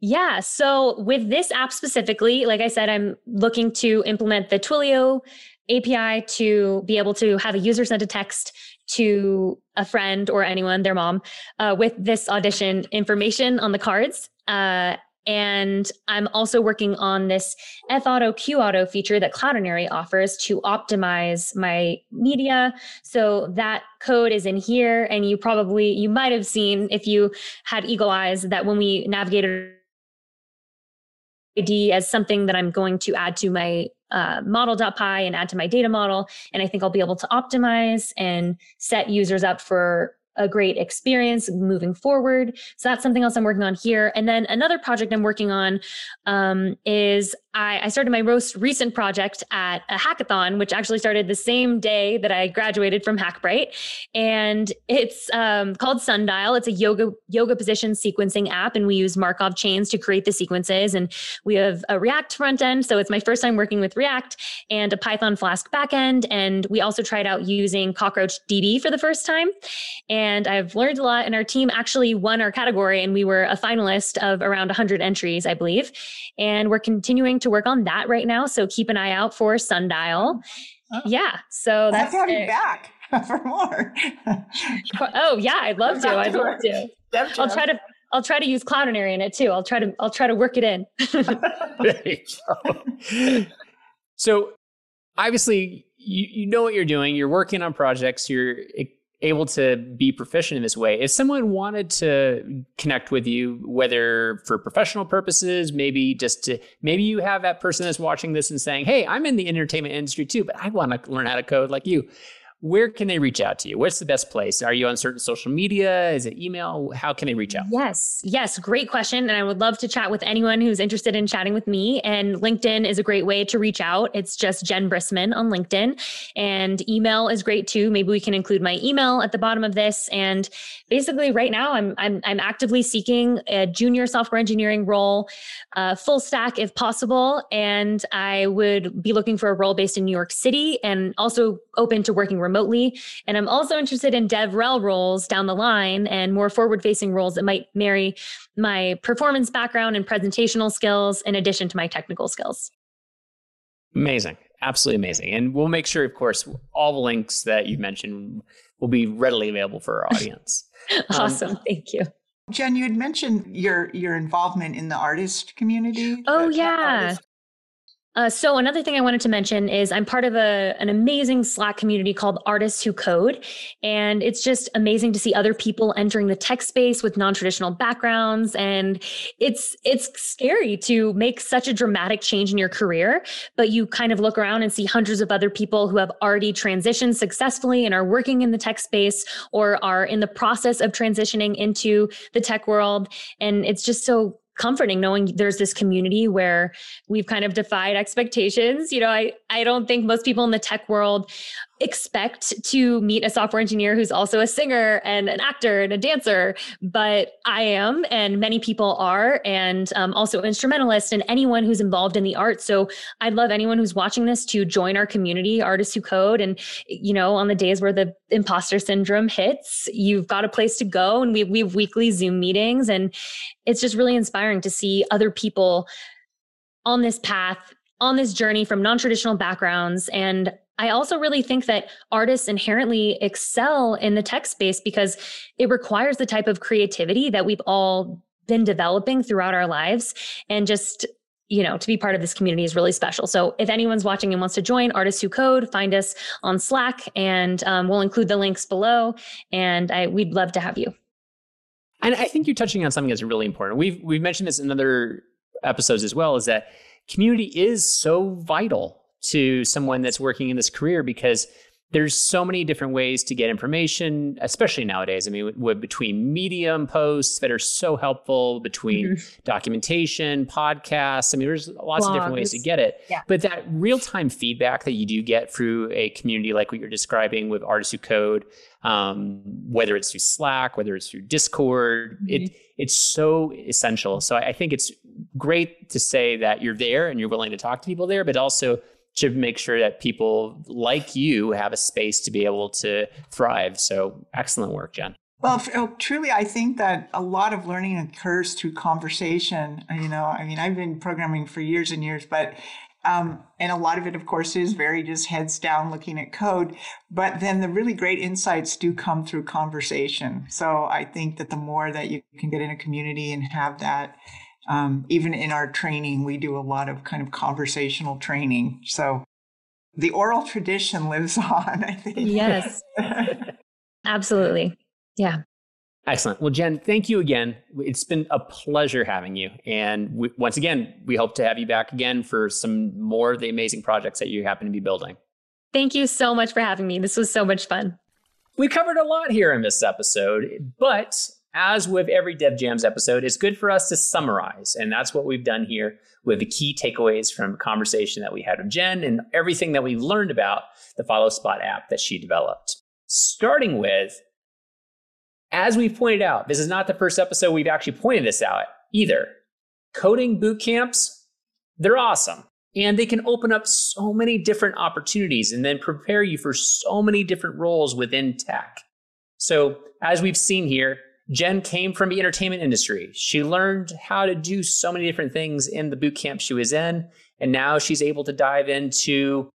Yeah. So with this app specifically, like I said, I'm looking to implement the Twilio API to be able to have a user send a text to a friend or anyone, their mom, uh, with this audition information on the cards. Uh, and I'm also working on this F Auto Q Auto feature that Cloudinary offers to optimize my media. So that code is in here. And you probably, you might have seen if you had eagle eyes that when we navigated ID as something that I'm going to add to my uh, model.py and add to my data model. And I think I'll be able to optimize and set users up for a great experience moving forward. So that's something else I'm working on here. And then another project I'm working on um, is I, I, started my most recent project at a hackathon, which actually started the same day that I graduated from Hackbright, and it's um, called Sundial. It's a yoga yoga position sequencing app, and we use Markov chains to create the sequences. And we have a React front end, so it's my first time working with React, and a Python Flask backend. And we also tried out using Cockroach DB for the first time, and I've learned a lot. And our team actually won our category, and we were a finalist of around 100 entries, I believe. And we're continuing to work on that right now. So keep an eye out for Sundial. Oh. Yeah. So that's have you back for more. oh yeah, I'd love to. I'd love to. I'll try to I'll try to use Cloudinary in it too. I'll try to I'll try to work it in. so obviously you, you know what you're doing. You're working on projects. You're able to be proficient in this way. If someone wanted to connect with you, whether for professional purposes, maybe just to, maybe you have that person that's watching this and saying, Hey, I'm in the entertainment industry too, but I want to learn how to code like you where can they reach out to you? What's the best place? Are you on certain social media? Is it email? How can they reach out? Yes, yes, great question. And I would love to chat with anyone who's interested in chatting with me. And LinkedIn is a great way to reach out. It's just Jen Brissman on LinkedIn. And email is great too. Maybe we can include my email at the bottom of this. And basically, right now, I'm I'm, I'm actively seeking a junior software engineering role, uh, full stack if possible. And I would be looking for a role based in New York City and also open to working remotely. And I'm also interested in DevRel roles down the line and more forward facing roles that might marry my performance background and presentational skills in addition to my technical skills. Amazing. Absolutely amazing. And we'll make sure, of course, all the links that you mentioned will be readily available for our audience. awesome. Um, Thank you. Jen, you had mentioned your your involvement in the artist community. Oh yeah. Uh, so another thing I wanted to mention is I'm part of a, an amazing Slack community called Artists Who Code. And it's just amazing to see other people entering the tech space with non-traditional backgrounds. And it's, it's scary to make such a dramatic change in your career, but you kind of look around and see hundreds of other people who have already transitioned successfully and are working in the tech space or are in the process of transitioning into the tech world. And it's just so comforting knowing there's this community where we've kind of defied expectations. You know, I, I don't think most people in the tech world expect to meet a software engineer who's also a singer and an actor and a dancer, but I am, and many people are, and um, also instrumentalist and anyone who's involved in the arts. So I'd love anyone who's watching this to join our community, Artists Who Code. And, you know, on the days where the imposter syndrome hits, you've got a place to go. And we, we have weekly Zoom meetings. And it's just really inspiring to see other people on this path on this journey from non-traditional backgrounds and I also really think that artists inherently excel in the tech space because it requires the type of creativity that we've all been developing throughout our lives. And just, you know, to be part of this community is really special. So if anyone's watching and wants to join Artists Who Code, find us on Slack and um, we'll include the links below. And I, we'd love to have you. And I think you're touching on something that's really important. We've we've mentioned this in other episodes as well, is that community is so vital to someone that's working in this career because there's so many different ways to get information, especially nowadays. I mean, with, between Medium posts that are so helpful, between mm-hmm. documentation, podcasts. I mean, there's lots Blogs. of different ways to get it. Yeah. But that real time feedback that you do get through a community like what you're describing with Artists Who Code, um, whether it's through Slack, whether it's through Discord, mm-hmm. it it's so essential. So I think it's great to say that you're there and you're willing to talk to people there, but also to make sure that people like you have a space to be able to thrive. So excellent work, Jen. Well, oh, truly, I think that a lot of learning occurs through conversation. You know, I mean, I've been programming for years and years, but Um, and a lot of it, of course, is very just heads down looking at code. But then the really great insights do come through conversation. So I think that the more that you can get in a community and have that, um, even in our training, we do a lot of kind of conversational training. So the oral tradition lives on, I think. Yes. Absolutely. Yeah. Excellent. Well, Jen, thank you again. It's been a pleasure having you. And we, once again, we hope to have you back again for some more of the amazing projects that you happen to be building. Thank you so much for having me. This was so much fun. We covered a lot here in this episode, but as with every Dev Jams episode, it's good for us to summarize. And that's what we've done here with the key takeaways from conversation that we had with Jen and everything that we learned about the Follow Spot app that she developed. Starting with as we've pointed out, this is not the first episode we've actually pointed this out either. Coding boot camps, they're awesome. And they can open up so many different opportunities and then prepare you for so many different roles within tech. So, as we've seen here, Jen came from the entertainment industry. She learned how to do so many different things in the boot camp she was in. And now she's able to dive into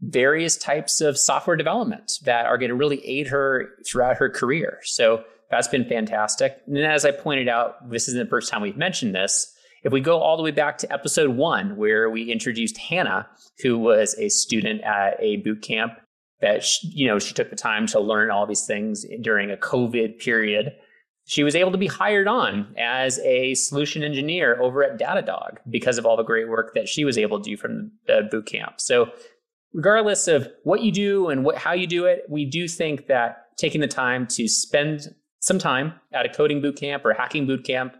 various types of software development that are going to really aid her throughout her career. So that's been fantastic. And as I pointed out, this isn't the first time we've mentioned this. If we go all the way back to episode one, where we introduced Hannah, who was a student at a boot camp that she, you know she took the time to learn all these things during a COVID period. She was able to be hired on as a solution engineer over at Datadog because of all the great work that she was able to do from the boot camp. So regardless of what you do and what, how you do it, we do think that taking the time to spend some time at a coding boot camp or hacking boot camp,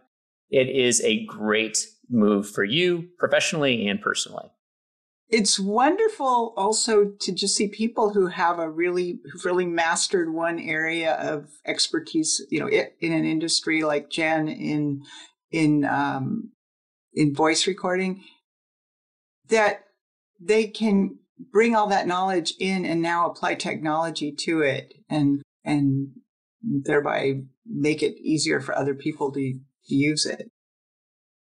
it is a great move for you professionally and personally. It's wonderful also to just see people who have a really, who've really mastered one area of expertise, you know, in an industry like Jen in, in, um, in voice recording, that they can bring all that knowledge in and now apply technology to it and and thereby make it easier for other people to, to use it.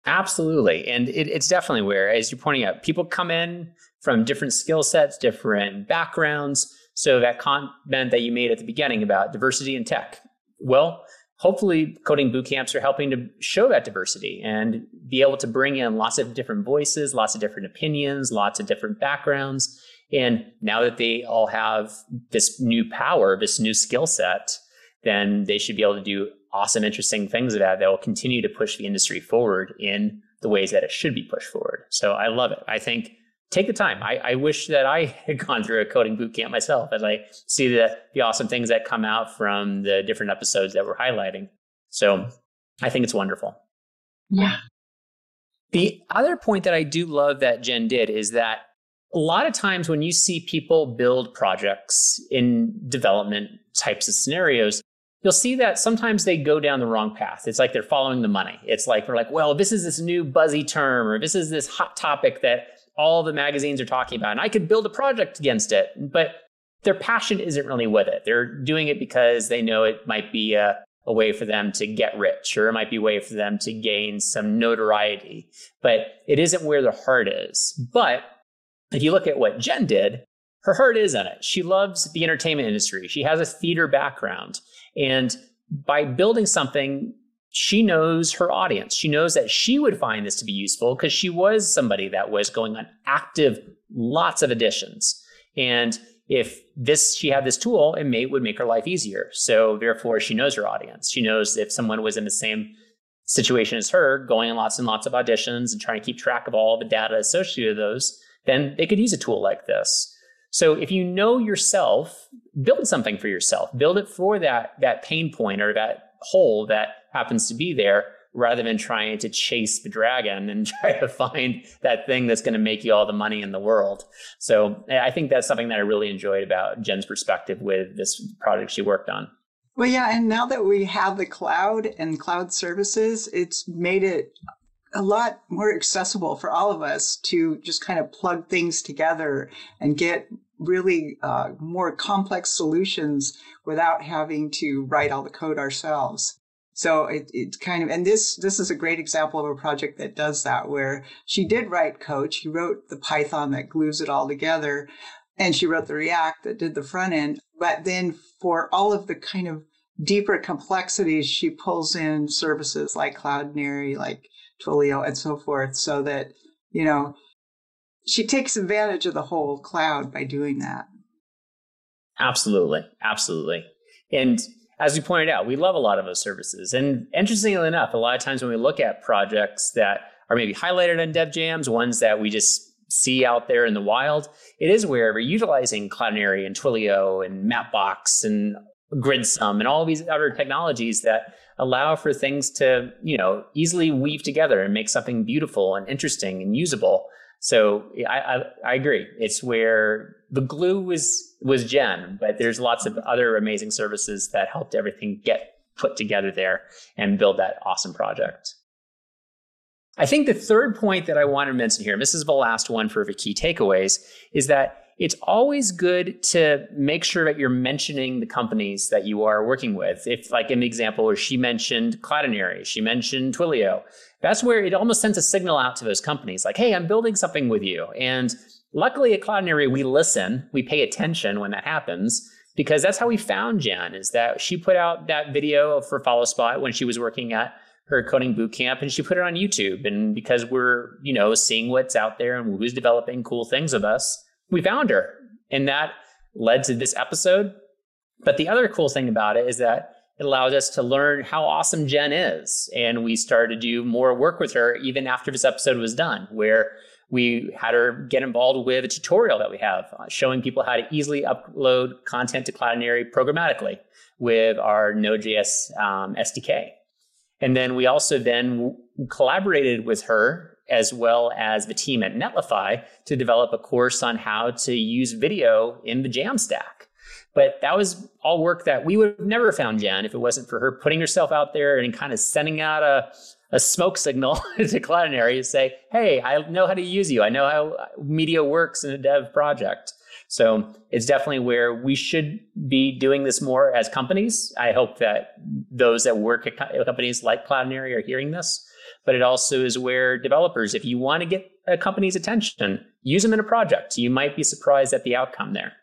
Absolutely. And it, it's definitely where, as you're pointing out, people come in from different skill sets, different backgrounds. So that comment that you made at the beginning about diversity in tech, well, hopefully coding boot camps are helping to show that diversity and be able to bring in lots of different voices, lots of different opinions, lots of different backgrounds. And now that they all have this new power, this new skill set, then they should be able to do awesome, interesting things about that will continue to push the industry forward in the ways that it should be pushed forward. So I love it. I think take the time. I, I wish that I had gone through a coding boot camp myself as I see the, the awesome things that come out from the different episodes that we're highlighting. So I think it's wonderful. Yeah. The other point that I do love that Jen did is that a lot of times when you see people build projects in development types of scenarios, you'll see that sometimes they go down the wrong path. It's like they're following the money. It's like they're like, well, this is this new buzzy term, or this is this hot topic that all the magazines are talking about, and I could build a project against it. But their passion isn't really with it. They're doing it because they know it might be a, a way for them to get rich, or it might be a way for them to gain some notoriety. But it isn't where their heart is. But if you look at what Jen did, her heart is in it. She loves the entertainment industry. She has a theater background. And by building something, she knows her audience. She knows that she would find this to be useful because she was somebody that was going on active lots of editions. And if this she had this tool, it may would make her life easier. So therefore, she knows her audience. She knows if someone was in the same situation as her, going on lots and lots of auditions and trying to keep track of all the data associated with those, then they could use a tool like this. So if you know yourself, build something for yourself. Build it for that that pain point or that hole that happens to be there rather than trying to chase the dragon and try to find that thing that's going to make you all the money in the world. So eh, I think that's something that I really enjoyed about Jen's perspective with this project she worked on. Well, yeah, and now that we have the cloud and cloud services, it's made it a lot more accessible for all of us to just kind of plug things together and get really uh, more complex solutions without having to write all the code ourselves. So it, it kind of, and this, this is a great example of a project that does that where she did write code. She wrote the Python that glues it all together and she wrote the React that did the front end. But then for all of the kind of deeper complexities, she pulls in services like Cloudinary, like Twilio and so forth so that, you know, she takes advantage of the whole cloud by doing that. Absolutely. Absolutely. And as you pointed out, we love a lot of those services. And interestingly enough, a lot of times when we look at projects that are maybe highlighted on Dev Jams, ones that we just see out there in the wild, it is where we're utilizing Cloudinary and Twilio and Mapbox and GridSum and all these other technologies that allow for things to, you know, easily weave together and make something beautiful and interesting and usable. So I, I, I agree. It's where the glue was was Jen, but there's lots of other amazing services that helped everything get put together there and build that awesome project. I think the third point that I want to mention here, and this is the last one for the key takeaways, is that it's always good to make sure that you're mentioning the companies that you are working with. If, like in the example where she mentioned Cloudinary, she mentioned Twilio, that's where it almost sends a signal out to those companies like, hey, I'm building something with you. And luckily at Cloudinary, we listen, we pay attention when that happens because that's how we found Jen is that she put out that video for Follow Spot when she was working at her coding boot camp and she put it on YouTube. And because we're, you know, seeing what's out there and who's developing cool things with us, we found her. And that led to this episode. But the other cool thing about it is that it allows us to learn how awesome Jen is. And we started to do more work with her even after this episode was done, where we had her get involved with a tutorial that we have uh, showing people how to easily upload content to Cloudinary programmatically with our Node.js um, SDK. And then we also then collaborated with her as well as the team at Netlify to develop a course on how to use video in the Jamstack. But that was all work that we would have never found Jen if it wasn't for her putting herself out there and kind of sending out a, a smoke signal to Cloudinary to say, hey, I know how to use you. I know how media works in a dev project. So it's definitely where we should be doing this more as companies. I hope that those that work at companies like Cloudinary are hearing this. But it also is where developers, if you want to get a company's attention, use them in a project. You might be surprised at the outcome there.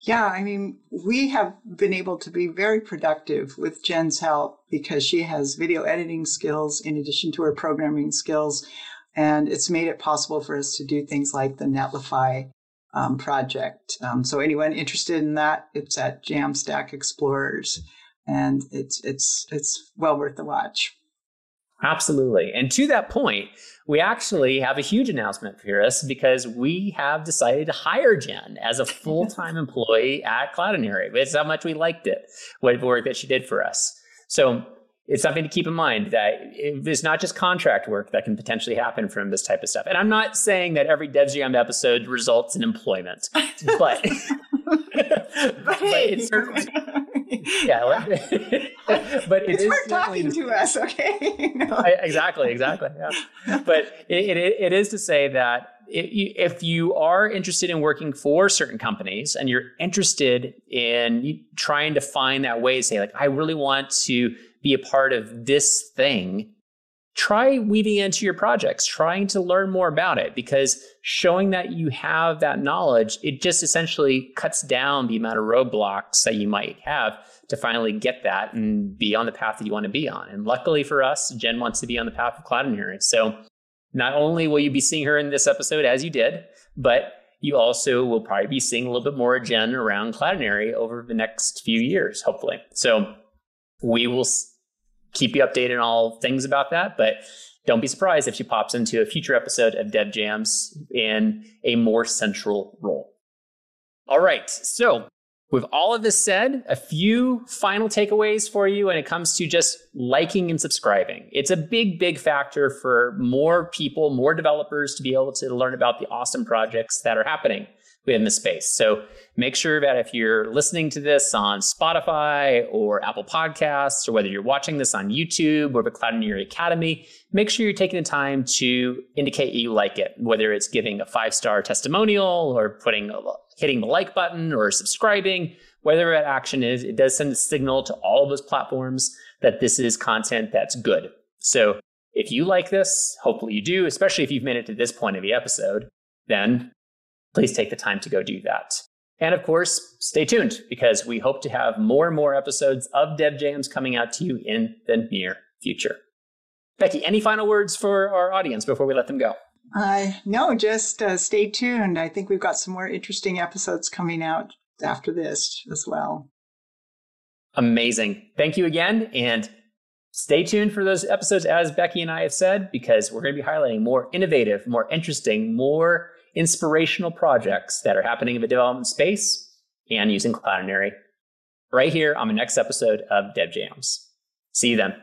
Yeah, I mean, we have been able to be very productive with Jen's help because she has video editing skills in addition to her programming skills. And it's made it possible for us to do things like the Netlify um, project. Um, so anyone interested in that, it's at Jamstack Explorers, and it's it's it's well worth the watch. Absolutely. And to that point, we actually have a huge announcement for us because we have decided to hire Jen as a full time employee at Cloudinary. It's how much we liked it, what work that she did for us. So it's something to keep in mind that it's not just contract work that can potentially happen from this type of stuff. And I'm not saying that every DevJam episode results in employment, but but, but hey, it's yeah, but it's worth talking to us, okay? no. I, exactly, exactly. Yeah, but it, it, it is to say that if you are interested in working for certain companies and you're interested in trying to find that way to say like i really want to be a part of this thing try weaving into your projects trying to learn more about it because showing that you have that knowledge it just essentially cuts down the amount of roadblocks that you might have to finally get that and be on the path that you want to be on and luckily for us jen wants to be on the path of Cloudinary so not only will you be seeing her in this episode as you did, but you also will probably be seeing a little bit more Jen around Cloudinary over the next few years, hopefully. So we will keep you updated on all things about that, but don't be surprised if she pops into a future episode of Dev Jams in a more central role. All right, so with all of this said, a few final takeaways for you when it comes to just liking and subscribing. It's a big, big factor for more people, more developers to be able to learn about the awesome projects that are happening within the space. So make sure that if you're listening to this on Spotify or Apple Podcasts, or whether you're watching this on YouTube or the Cloudinary Academy, make sure you're taking the time to indicate you like it, whether it's giving a five star testimonial or putting a hitting the like button or subscribing, whatever that action is, it does send a signal to all of those platforms that this is content that's good. So if you like this, hopefully you do, especially if you've made it to this point of the episode, then please take the time to go do that. And of course, stay tuned because we hope to have more and more episodes of Dev Jams coming out to you in the near future. Becky, any final words for our audience before we let them go? Uh, no, just uh, stay tuned. I think we've got some more interesting episodes coming out after this as well. Amazing. Thank you again. And stay tuned for those episodes, as Becky and I have said, because we're going to be highlighting more innovative, more interesting, more inspirational projects that are happening in the development space and using Cloudinary right here on the next episode of Dev Jams. See you then.